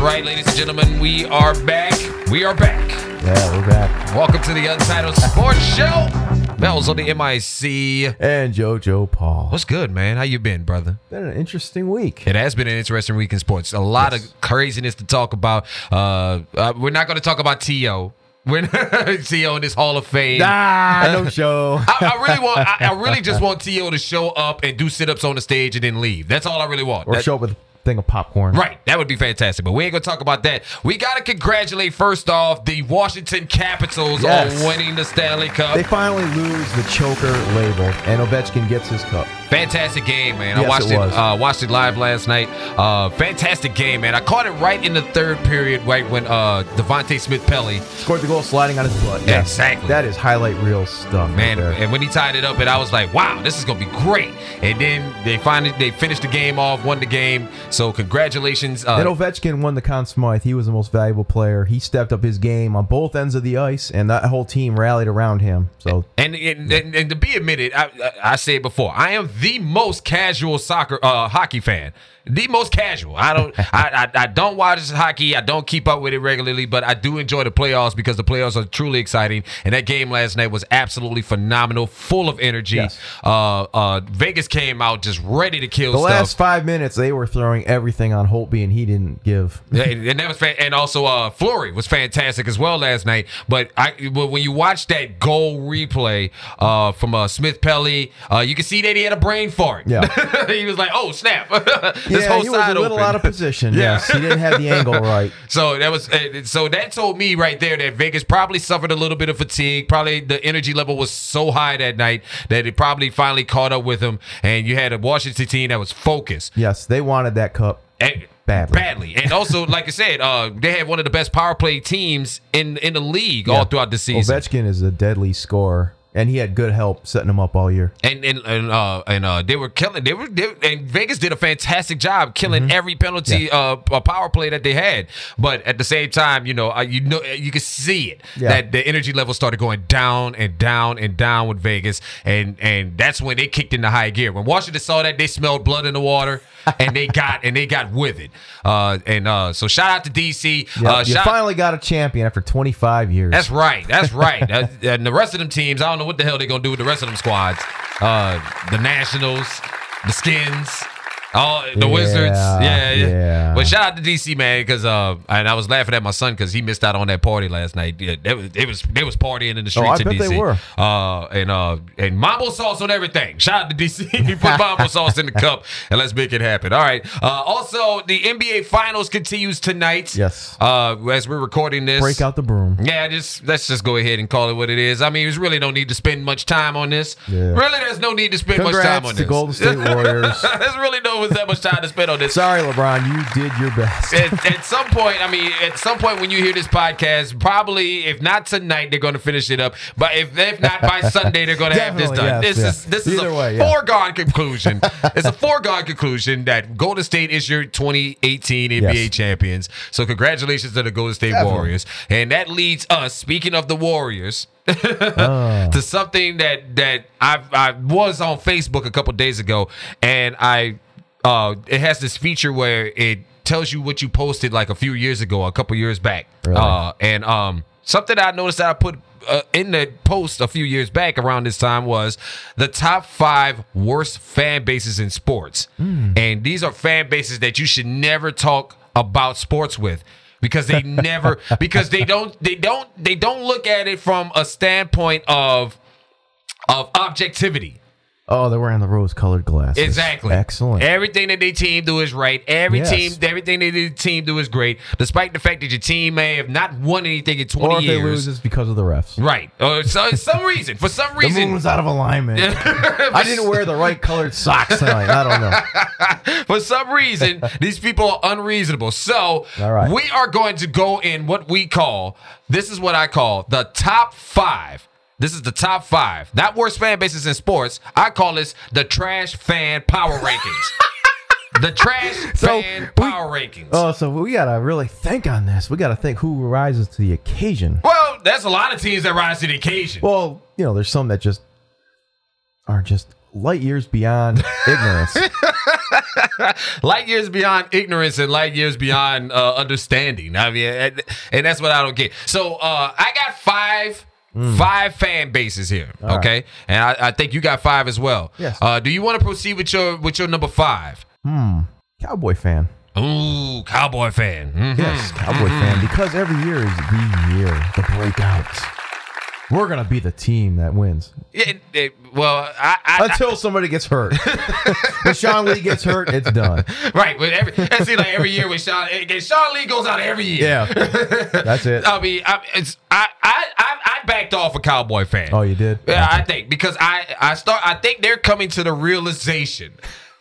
right, ladies and gentlemen. We are back. We are back. Yeah, we're back. Welcome to the Untitled Sports Show. Mel's on the MIC. And JoJo Paul. What's good, man? How you been, brother? Been an interesting week. It has been an interesting week in sports. A lot Yes. of craziness to talk about. Uh, uh, we're not going to talk about T.O. We're T.O. in this Hall of Fame. Ah, no show. I, I really want. I, I really just want T.O. to show up and do sit-ups on the stage and then leave. That's all I really want. Or That- show up with thing of popcorn. Right, that would be fantastic. But we ain't gonna talk about that. We gotta congratulate first off the Washington Capitals Yes. on winning the Stanley Cup. They finally lose the choker label, and Ovechkin gets his cup. Fantastic game, man. I watched it it. uh, watched it live last night. Uh, fantastic game, man. I caught it right in the third period, right when uh, Devante Smith Pelly, Scored the goal sliding on his butt. Yeah, exactly. That is highlight reel stuff. man, right and when he tied it up, and I was like, wow, this is gonna be great. And then they finally they finished the game off, won the game. So congratulations. Uh, Then Ovechkin won the Conn Smythe. He was the most valuable player. He stepped up his game on both ends of the ice, and that whole team rallied around him. So And, and, and, and to be admitted, I, I, I said before, I am the most casual soccer uh, hockey fan. The most casual. I don't I, I I don't watch hockey. I don't keep up with it regularly, but I do enjoy the playoffs because the playoffs are truly exciting. And that game last night was absolutely phenomenal, full of energy. Yes. Uh, uh, Vegas came out just ready to kill the stuff. last five minutes, they were throwing everything on Holtby, and he didn't give. And that was fan- and also uh Fleury was fantastic as well last night. But I but when you watch that goal replay uh from uh Smith Pelly, uh you can see that he had a brain fart. Yeah. he was like, oh snap, this yeah, whole he was a little open. out of position. Yeah. Yes, he didn't have the angle right. So that was uh, so that told me right there that Vegas probably suffered a little bit of fatigue. Probably the energy level was so high that night that it probably finally caught up with him. And you had a Washington team that was focused. Yes, they wanted that cup. And, Badly. badly, and also, like I said, uh, they had one of the best power play teams in in the league all throughout the season. Ovechkin is a deadly scorer, and he had good help setting him up all year. and and and uh, and uh, they were killing. They were, they, and Vegas did a fantastic job killing Mm-hmm. every penalty uh, uh, power play that they had. But at the same time, you know, uh, you know, you could see it Yeah. that the energy level started going down and down and down with Vegas, and and that's when they kicked into high gear. When Washington saw that, they smelled blood in the water, and they got and they got with it. Uh, and uh, so shout out to DC. Yeah, uh, you finally got a champion after 25 years. That's right. That's right. Uh, and the rest of them teams, I don't know what the hell they're gonna do with the rest of them squads. Uh, the Nationals, the Skins, all the Yeah, Wizards. Yeah, yeah, yeah. But shout out to DC man, because uh, and I was laughing at my son because he missed out on that party last night. Yeah, it was it was they was partying in the streets Oh, I in bet DC. they were. Uh, and uh, and mambo sauce on everything. Shout out to DC. he put mambo sauce in the cup, and let's make it happen. All right. Uh, also, the NBA Finals continues tonight. Yes. Uh, as we're recording this, Break out the broom. yeah, just let's just go ahead and call it what it is. I mean, there's really no need to spend much time on this. Yeah. Really, there's no need to spend much time on to this. Golden State Warriors. there's really no that much time to spend on this. Sorry, LeBron, you did your best. At, at some point, I mean, at some point when you hear this podcast, probably if not tonight, they're going to finish it up. But if if not by Sunday, they're going to have this done. yes, this is this is Either a way, yeah. foregone conclusion. it's a foregone conclusion that Golden State is your 2018 NBA Yes. champions. So congratulations to the Golden State Definitely. Warriors, and that leads us. Speaking of the Warriors. Ah. to something that that I I was on Facebook a couple days ago, and I uh it has this feature where it tells you what you posted like a few years ago, a couple years back, Really? uh, and um something I noticed that I put. Uh, in the post a few years back around this time was the top five worst fan bases in sports and these are fan bases that you should never talk about sports with because they never because they don't they don't they don't look at it from a standpoint of of objectivity. Oh, they're wearing the rose-colored glasses. Exactly. Excellent. Everything that they team do is right. Every Yes. team, everything that the team do is great, despite the fact that your team may have not won anything in twenty or if years. they lose, it's because of the refs. right. Or so, some reason. For some reason, The moon was out of alignment. I didn't wear the right colored socks tonight. I don't know. For some reason, these people are unreasonable. So right. we are going to go in what we call this is what I call the top five. This is the top five, not worst fan bases in sports. I call this the trash fan power rankings. the trash So, fan we- power rankings. Oh, so we gotta really think on this. We gotta think who rises to the occasion. well, there's a lot of teams that rise to the occasion. Well, you know, there's some that just are just light years beyond ignorance. light years beyond ignorance and light years beyond uh, understanding. I mean, and, and that's what I don't get. So uh, I got five. Five fan bases here. All right. okay, and I, I think you got five as well. Yes. Uh, do you want to proceed with your with your number five? Hmm. Cowboy fan. Ooh, cowboy fan. Mhm. Yes, Cowboy fan. Because every year is the year, the breakout. We're gonna be the team that wins It- it- well, I, I, until somebody gets hurt. when Sean Lee gets hurt, it's done. right. With every, it seems like every year with Sean, eh, and Sean Lee goes out every year. Yeah, that's it. I mean, I, it's I, I, I, I backed off a cowboy fan. Oh, you did? Yeah, I think because I, I start. I think they're coming to the realization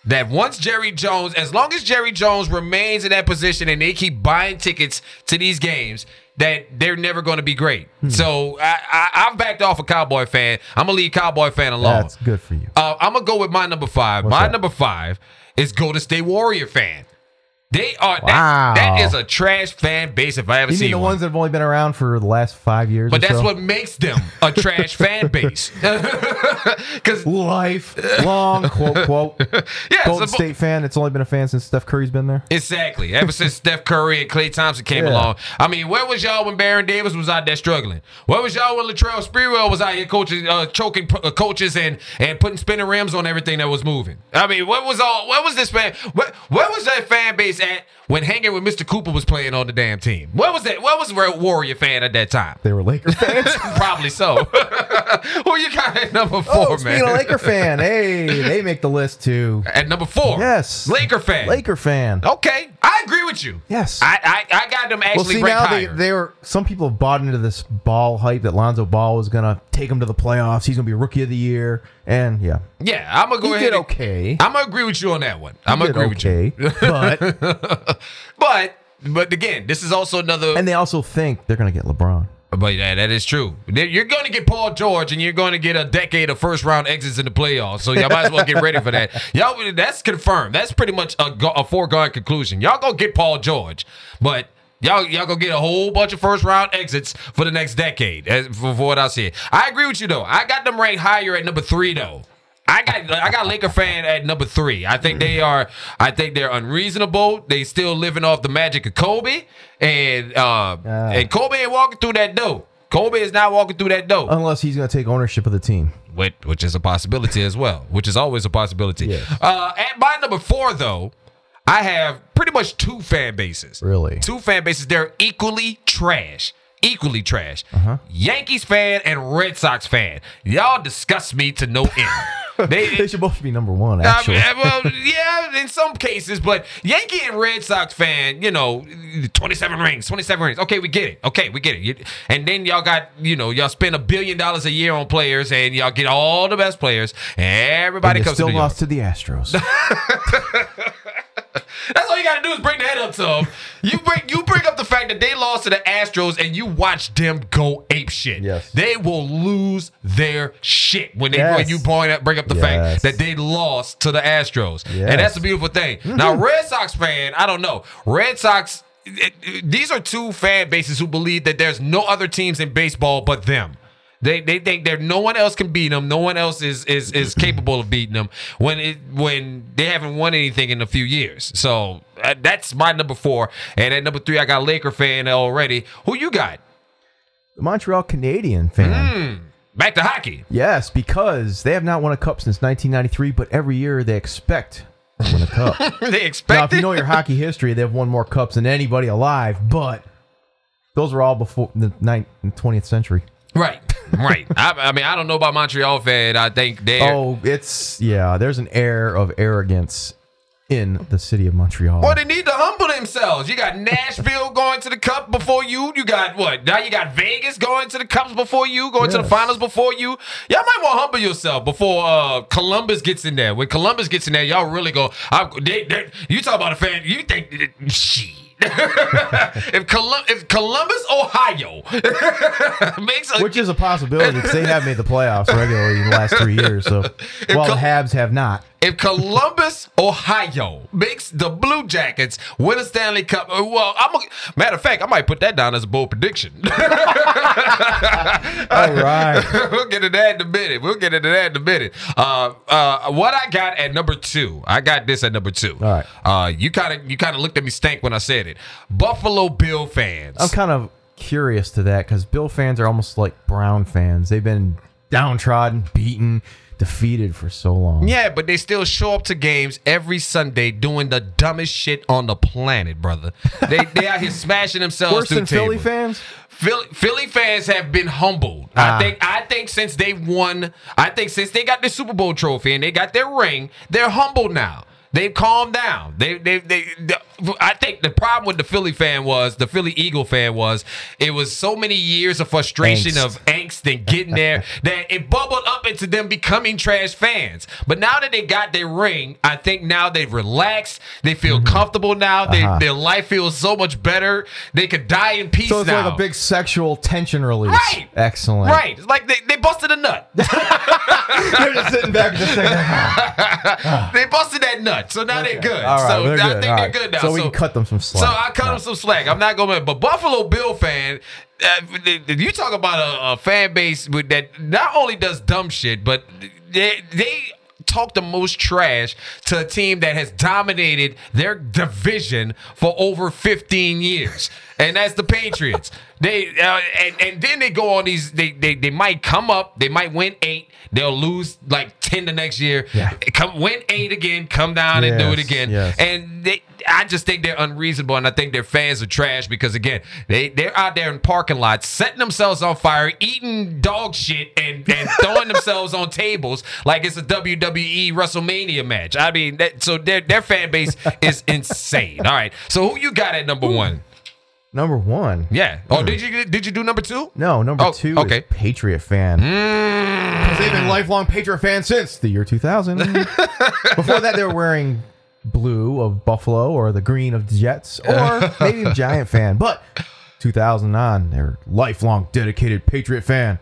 that once Jerry Jones, as long as Jerry Jones remains in that position and they keep buying tickets to these games, that they're never going to be great. Hmm. So I, I, I've backed off a cowboy fan. I'm gonna leave cowboy fan alone. That's good for you. Uh, I'm gonna go with my number five. my that? number five is Golden State Warrior fan. They are Wow. that, that is a trash fan base if I ever You see mean the one. ones that have only been around for the last five years? But that's so? what makes them a trash fan base. Because life long quote quote. Yeah, Golden so- State fan. It's only been a fan since Steph Curry's been there. exactly, ever since Steph Curry and Klay Thompson came Yeah. along, I mean, where was y'all when Baron Davis was out there struggling? Where was y'all when Latrell Sprewell was out here coaching, uh, choking uh, coaches and and putting spinning rims on everything that was moving? I mean, what was all? What was this fan? What where was that fan base at when hanging with Mr. Cooper was playing on the damn team? What was that? What was the Warrior fan at that time? They were Lakers fans. Probably so. Who you got at number four, oh, man? speaking of Laker fan, hey, they make the list too. At number four. Yes, Laker fan. Laker fan. Okay. I agree with you. Yes. I I, I got them actually well, see now they, they were some people have bought into this ball hype that Lonzo Ball was gonna take them to the playoffs. He's gonna be rookie of the year, and yeah, yeah, I'm gonna go he ahead. did and- okay. I'm gonna agree with you on that one. I'm gonna agree with you. but But but again, this is also another. and they also think they're gonna get LeBron. But yeah, that is true. You're going to get Paul George, and you're going to get a decade of first round exits in the playoffs. So y'all might as well get ready for that. Y'all, that's confirmed. That's pretty much a, a foregone conclusion. Y'all gonna get Paul George, but. Y'all, y'all gonna get a whole bunch of first round exits for the next decade. As for, for what I see, I agree with you though. I got them ranked higher at number three though. I got I got Laker fan at number three. I think they are. I think they're unreasonable. They still living off the magic of Kobe, and uh, Ah. and Kobe ain't walking through that door. Kobe is not walking through that door, Unless he's gonna take ownership of the team. which, which is a possibility as well. Which is always a possibility. Yes. Uh, at my number four though, I have pretty much two fan bases. Really? Two fan bases. They're equally trash. Equally trash. Uh-huh. Yankees fan and Red Sox fan. Y'all disgust me to no end. They, They should both be number one. I Actually, mean, well, yeah, in some cases, but Yankee and Red Sox fan, you know, 27 rings, 27 rings. Okay, we get it. Okay, we get it. And then y'all got, you know, y'all spend a billion dollars a year on players and y'all get all the best players. Everybody they comes still to lost to the Astros. That's all you gotta do is bring that up to them. You bring you bring up the fact that they lost to the Astros and you watch them go ape shit. Yes. They will lose their shit when they Yes. when you point up, bring up the Yes. fact that they lost to the Astros. Yes. Mm-hmm. And that's a beautiful thing. Now, Red Sox fan, I don't know. Red Sox it- it- these are two fan bases who believe that there's no other teams in baseball but them. They, they think that no one else can beat them. No one else is is is capable of beating them when it when they haven't won anything in a few years. So uh, that's my number four. And at number three, I got Laker fan already. Who you got? the Montreal Canadien fan. Back to hockey. Yes, because they have not won a cup since 1993, but every year they expect to win a cup. they now, if you know your hockey history, they've won more cups than anybody alive, but those are all before the ninth and 20th century. Right, right. I, I mean, I don't know about Montreal fan. I think they. Oh, it's yeah. There's an air of arrogance in the city of Montreal. Well, they need to humble themselves. You got Nashville going to the cup before you. You got what? Now you got Vegas going to the cups before you, going to the finals before you. Y'all might want to humble yourself before uh, Columbus gets in there. When Columbus gets in there, y'all really go. I, they, they, you talk about a fan. You think shit. if, Colum- if Columbus, Ohio makes a Which is a possibility because they have made the playoffs regularly in the last three years. So while Col- the Habs have not. If Columbus, Ohio makes the Blue Jackets win a Stanley Cup, uh, well, I'm a, matter of fact, I might put that down as a bold prediction. All right. we'll get into that in a minute. We'll get into that in a minute. Uh, uh, what I got at number two, I got this at number two. All right. Uh, you kind of you kind of looked at me stank when I said it. Buffalo Bill fans. I'm kind of curious to that because Bill fans are almost like Brown fans. They've been downtrodden, beaten, defeated for so long. Yeah, but they still show up to games every Sunday doing the dumbest shit on the planet, brother. They they out here smashing themselves Worse than Philly tables. fans? Philly, Philly fans have been humbled. Ah. I think I think since they won, I think since they got the Super Bowl trophy and they got their ring, they're humbled now. They've calmed down. They, they, they, the- I think the problem with the Philly fan was the Philly Eagle fan was it was so many years of frustration Angst. of angst and getting there that it bubbled up into them becoming trash fans. But now that they got their ring, I think now they've relaxed. They feel comfortable now. They, Uh-huh. Their life feels so much better. They could die in peace So it's now. like a big sexual tension release. Right. Excellent. Right. It's like they, they busted a nut. They're just sitting back just saying, they busted that nut. So now they're good. Right, so they're I good. think All they're right. good now. So we can cut them some slack. So I cut them some slack. I'm not going to, but Buffalo Bill fan, uh, you talk about a, a fan base that not only does dumb shit, but they they talk the most trash to a team that has dominated their division for over 15 years. And that's the Patriots. They uh, and, and then they go on these. They, they they might come up. They might win eight. They'll lose like ten the next year. Yeah. Come win eight again. Come down and do it again. yes. And they, I just think they're unreasonable, and I think their fans are trash because again, they they're out there in parking lots setting themselves on fire, eating dog shit, and and throwing themselves on tables like it's a WWE WrestleMania match. I mean, that, so their their fan base is insane. All right, so who you got at number one? Number one. Yeah. Oh, did you did you do number two? No, number Oh, two okay. is Patriot fan. Mm. Because they've been lifelong Patriot fans since the year 2000. Before that, they were wearing blue of Buffalo or the green of the Jets or maybe a Giant fan. But 2000 on, they're lifelong dedicated Patriot fan.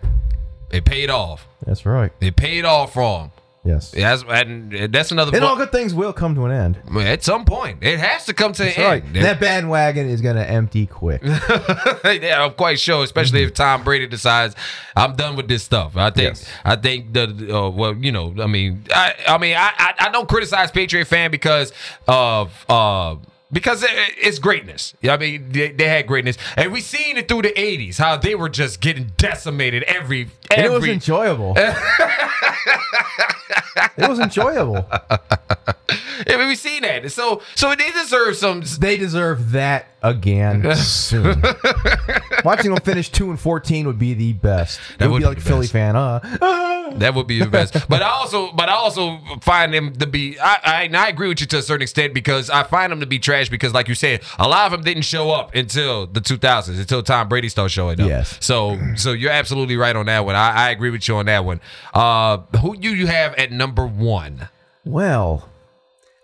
It paid off. That's right. It paid off for them. Yes. That's and that's another. And all good things will come to an end. At some point, it has to come to That's an right. end. That bandwagon is going to empty quick. yeah, I'm quite sure, especially if Tom Brady decides I'm done with this stuff. I think Yes. I think the uh, well, you know, I mean, I I mean, I I, I don't criticize Patriot fan because of uh because it's greatness. I mean, they, they had greatness, and we seen it through the '80s how they were just getting decimated every And it was enjoyable. it was enjoyable. I mean, we seen that, so so they deserve some. They deserve that again soon. Watching them finish two and fourteen would be the best. It That would, would be be like the Philly best. fan, uh, That would be the best. but I also, but I also find them to be. I, I, and I agree with you to a certain extent because I find them to be trash because, like you said, a lot of them didn't show up until the 2000s, until Tom Brady started showing up. Yes. So, so you're absolutely right on that one. I, I agree with you on that one. Uh, who you you have at number one? Well,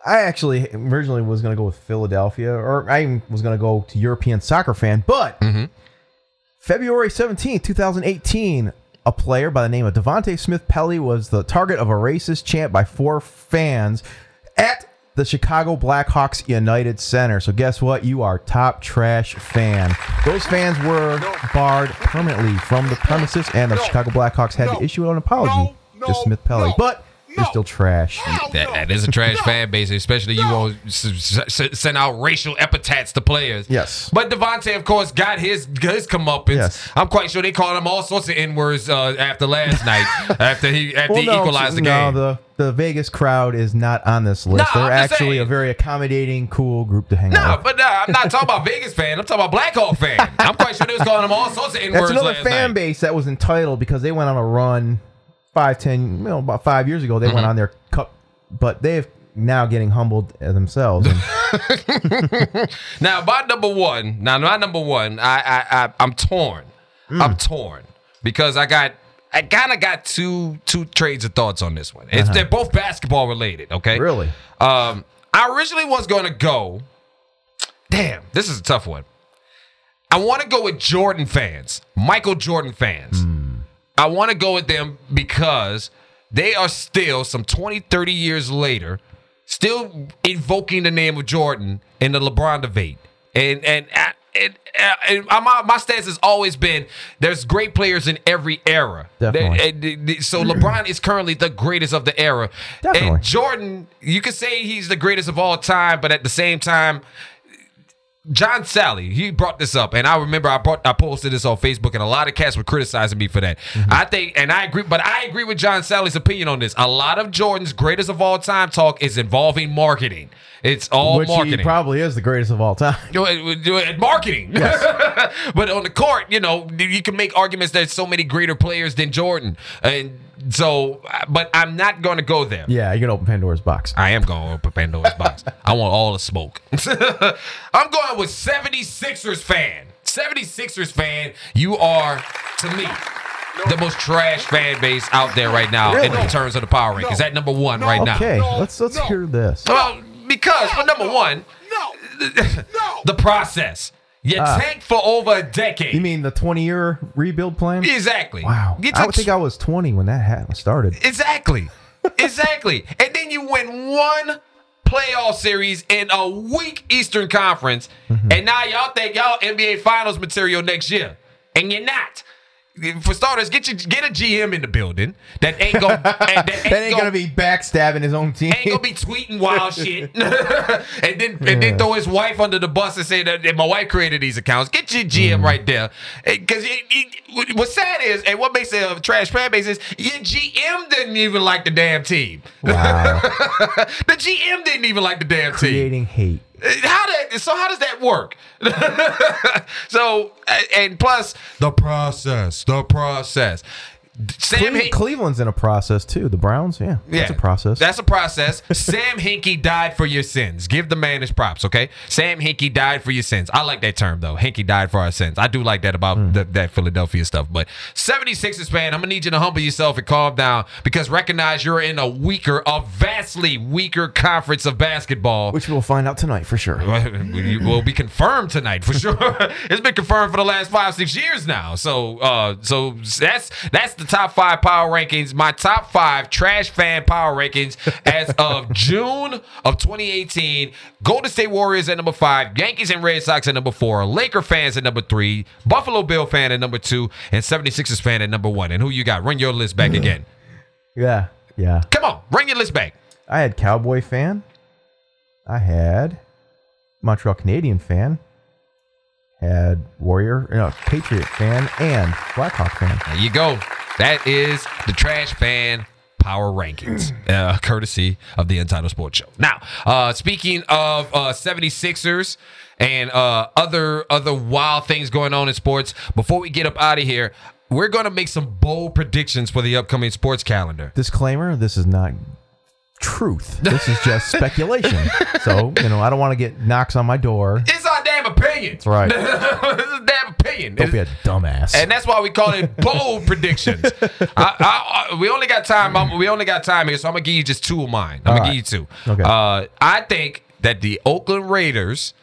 I actually originally was going to go with Philadelphia, or I was going to go to European soccer fan, but mm-hmm. February 17th, 2018, a player by the name of Devante Smith Pelly was the target of a racist chant by four fans at the Chicago Blackhawks United Center. So guess what? You are top trash fan. Those fans were barred permanently from the premises, and the Chicago Blackhawks had to issue an apology no, to Smith Pelly. no, but they're still trash. That, that is a trash fan base, especially you won't s- s- send out racial epithets to players. Yes. But Devante, of course, got his his comeuppance. Yes. I'm quite sure they called him all sorts of N words uh, after last night, after he after he no, equalized the no, game. the the Vegas crowd is not on this list. No, They're I'm just actually saying. a very accommodating, cool group to hang no, out with. No, but uh, I'm not talking about Vegas fan. I'm talking about Blackhawk fan. I'm quite sure they was calling him all sorts of N That's words another last fan night. base that was entitled because they went on a run five, ten, you know, about five years ago. They Mm-hmm. went on their cup, but they've now getting humbled uh, themselves. Now, my number one. Now, my number one. I, I, I I'm torn. Hmm. I'm torn because I got. I kind of got two two trades of thoughts on this one. It's, They're both basketball related. Okay. Uh-huh. Really? Um, I originally was going to go. Damn, this is a tough one. I want to go with Jordan fans, Michael Jordan fans. Hmm. I want to go with them because they are still some 20, 30 years later, still invoking the name of Jordan in the LeBron debate. And and and, and my, my stance has always been there's great players in every era. Definitely. So LeBron is currently the greatest of the era. Definitely. And Jordan, you could say he's the greatest of all time, but at the same time, John Salley, he brought this up, and I remember I brought I posted this on Facebook, and a lot of cats were criticizing me for that. Mm-hmm. I think, and I agree, but I agree with John Salley's opinion on this. A lot of Jordan's greatest of all time talk is involving marketing. It's all Which marketing. he probably is the greatest of all time. Do it- do it- marketing. but on the court, you know, you can make arguments there's so many greater players than Jordan. And so, but I'm not going to go there. Yeah, you can open Pandora's box. I am going to open Pandora's box. I want all the smoke. I'm going with 76ers fan. 76ers fan, you are, to me, the most trash fan base out there right now in terms of the power rankings. At number one right now. Okay, No, let's let's no. hear this. Well, because, but number one, No. No. the process. You Ah. tanked for over a decade. You mean the 20 year rebuild plan? exactly. Wow. You I took would think I was 20 when that started. exactly, exactly, and then you win one playoff series in a weak Eastern Conference, Mm-hmm. and now y'all think y'all NBA Finals material next year, and you're not. For starters, get you get a GM in the building that ain't gonna that ain't, That ain't gonna be backstabbing his own team. ain't gonna be tweeting wild shit, and then and then throw his wife under the bus and say that, that my wife created these accounts. Get your GM Mm. right there, because what's sad is, and what makes it a trash fan base is your GM didn't even like the damn team. Wow. the GM didn't even like the damn team. Creating hate. How? So how does that work? so and plus the process, the process. Sam Cle- Hin- Cleveland's in a process too. The Browns, yeah, yeah, that's a process. that's a process. Sam Hinkie died for your sins. Give the man his props, okay? Sam Hinkie died for your sins. I like that term though. Hinkie died for our sins. I do like that about Hmm. the, that Philadelphia stuff. But 76ers fan, I'm gonna need you to humble yourself and calm down because recognize you're in a weaker, a vastly weaker conference of basketball. which we'll find out tonight for sure. Well, will be confirmed tonight for sure. it's been confirmed for the last five, six years now. So, uh, so that's that's the top five power rankings. My top five trash fan power rankings as of June of 2018. Golden State Warriors at number five, Yankees and Red Sox at number four, Laker fans at number three, Buffalo Bill fan at number two, and 76ers fan at number one. And who you got? Run your list back again. Yeah, yeah. Come on, run your list back. I had Cowboy fan. I had Montreal Canadien fan. Had Warrior, no, Patriot fan, and Blackhawk fan. There you go. That is the trash fan power rankings, uh, courtesy of the Untitled Sports Show. Now, uh, speaking of uh, 76ers and uh, other other wild things going on in sports, before we get up out of here, we're going to make some bold predictions for the upcoming sports calendar. Disclaimer: This is not truth. This is just speculation. So you know, I don't want to get knocks on my door. It's our damn opinion. That's right. damn. Don't be a dumbass. And that's why we call it bold predictions. I, I, I, we only got time. I'm- we only got time here, so I'm gonna give you just two of mine. I'm All gonna right. give you two. Okay. Uh, I think that the Oakland Raiders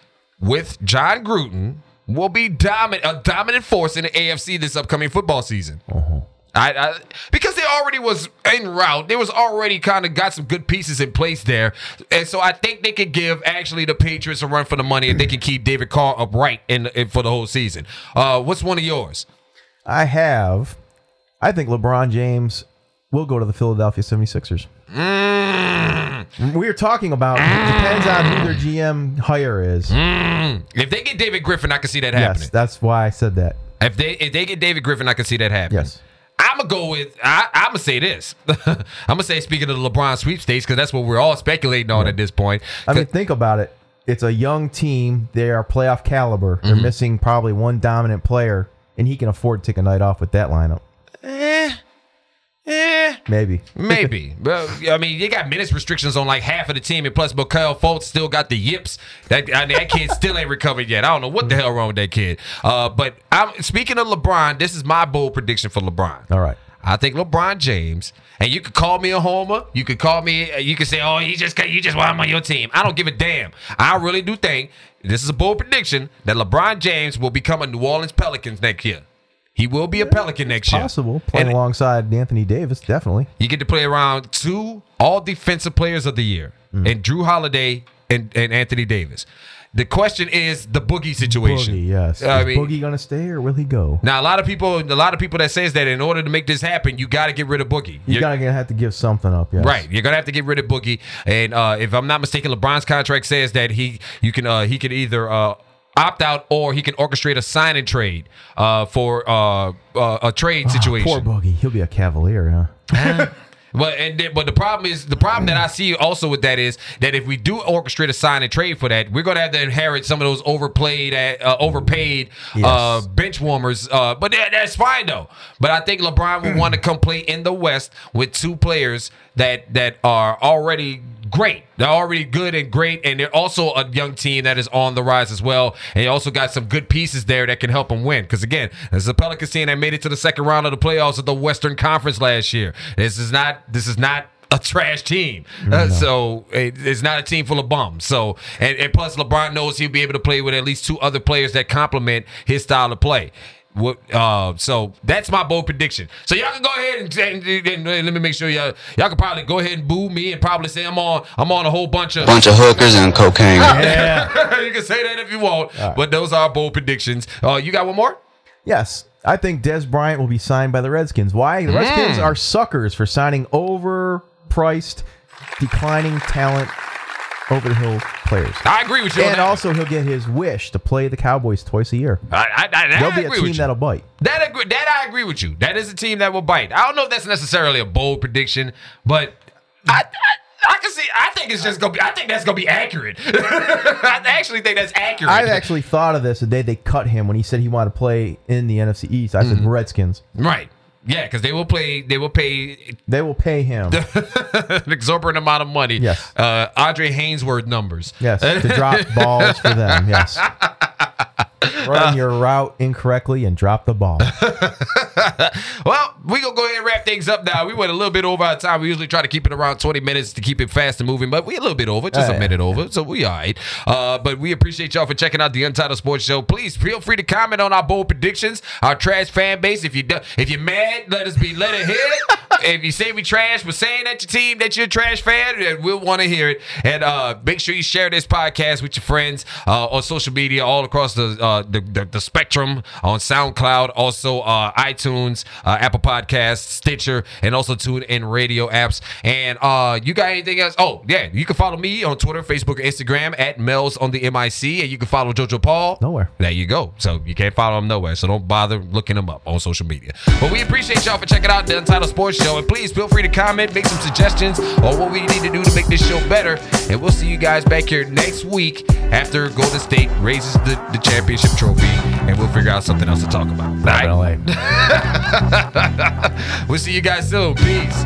with Jon Gruden will be dominant, a dominant force in the AFC this upcoming football season. Uh-huh. I, I because they already was en route. They was already kind of got some good pieces in place there, and so I think they could give actually the Patriots a run for the money if they can keep David Carr upright in, in for the whole season. Uh, what's one of yours? I have. I think LeBron James will go to the Philadelphia 76ers. Mm. We are talking about depends on who their GM hire is. If they get David Griffin, I can see that happening. Yes, that's why I said that. If they if they get David Griffin, I can see that happening. Yes. I'm gonna go with I, I'm gonna say this. I'm gonna say speaking of the LeBron sweepstakes because that's what we're all speculating on at this point. I mean, think about it. It's a young team. They are playoff caliber. They're Mm-hmm. missing probably one dominant player, and he can afford to take a night off with that lineup. eh, Maybe. maybe. well, I mean, you got minutes restrictions on like half of the team, and plus, Markelle Fultz still got the yips. That I mean, that kid still ain't recovered yet. I don't know what the hell wrong with that kid. Uh, but I'm speaking of LeBron. This is my bold prediction for LeBron. All right. I think LeBron James, and you could call me a homer. You could call me. You could say, "Oh, you just you just want him on your team." I don't give a damn. I really do think this is a bold prediction that LeBron James will become a New Orleans Pelicans next year. He will be a Pelican next year. Possible playing And alongside Anthony Davis, definitely. you get to play around two all defensive players of the year, Mm. and Jrue Holiday and, and Anthony Davis. The question is the boogie situation. Boogie, yes. I Is mean, Boogie gonna stay or will he go? now a lot of people, a lot of people that says that in order to make this happen, you got to get rid of Boogie. You gotta have to give something up, yes. Right, you're gonna have to get rid of Boogie, and uh, if I'm not mistaken, LeBron's contract says that he you can uh, he can either uh, opt out or he can orchestrate a sign and trade uh, for uh, uh, a trade situation. Poor Boogie. He'll be a Cavalier, huh? But and then, but the problem is the problem that I see also with that is that if we do orchestrate a sign and trade for that, we're gonna have to inherit some of those overplayed, uh, overpaid uh, bench warmers. Uh, but that, that's fine though. But I think LeBron would want to come play in the West with two players that that are already great. They're already good and great, and they're also a young team that is on the rise as well. And they also got some good pieces there that can help them win. Because again, this is a Pelicans team that made it to the second round of the playoffs of the Western Conference last year. This is not. This is not. A trash team, Uh, so it, it's not a team full of bums. So, and, and plus, LeBron knows he'll be able to play with at least two other players that complement his style of play. What? Uh, so that's my bold prediction. So y'all can go ahead and, and, and- and let me make sure y'all y'all can probably go ahead and boo me and probably say I'm on I'm on a whole bunch of bunch of hookers and cocaine. Yeah, you can say that if you want, but those are bold predictions. Uh, you got one more? Yes. I think Dez Bryant will be signed by the Redskins. Why? The Redskins Hmm. are suckers for signing overpriced, declining talent, over the hill players. I agree with you. on And that. also, he'll get his wish to play the Cowboys twice a year. I, I, I, I They'll be a agree team you. that'll bite. That agree, that I agree with you. That is a team that will bite. I don't know if that's necessarily a bold prediction, but I, I, I can see. I think it's just gonna be. I think that's gonna be accurate. I actually think that's accurate. I actually thought of this the day they cut him when he said he wanted to play in the NFC East. I said Mm-hmm. Redskins. right. Yeah, because they will play. They will pay They will pay him. an exorbitant amount of money. Yes. Uh, Andre Haynesworth numbers. Yes, to drop balls for them. Yes. Run your route incorrectly and drop the ball. Well, we gonna go ahead and wrap things up now. We went a little bit over our time. We usually try to keep it around 20 minutes to keep it fast and moving, but we a little bit over, just Oh, a yeah. minute over, so we all right. Uh, but we appreciate y'all for checking out the Untitled Sports Show. Please feel free to comment on our bold predictions, our trash fan base. If you do, if you're mad, let us be let it hear it. if you say we trash, we're saying that your team that you're a trash fan, and we'll want to hear it. And uh, make sure you share this podcast with your friends uh, on social media all across the, uh, the, the the spectrum on SoundCloud, also uh, iTunes, uh, Apple Podcasts, Stitcher, and also TuneIn radio apps. And uh, you got anything else? Oh yeah, you can follow me on Twitter, Facebook, Instagram at Mel's on the MIC, and you can follow Jojo Paul Nowhere. There you go. So you can't follow him nowhere. So don't bother looking him up on social media. But we appreciate y'all for checking out the Untitled Sports Show. And please feel free to comment, make some suggestions on what we need to do to make this show better. And we'll see you guys back here next week after Golden State raises the, the championship trophy. And we'll figure out something else to talk about. All right? We'll see you guys soon. Peace.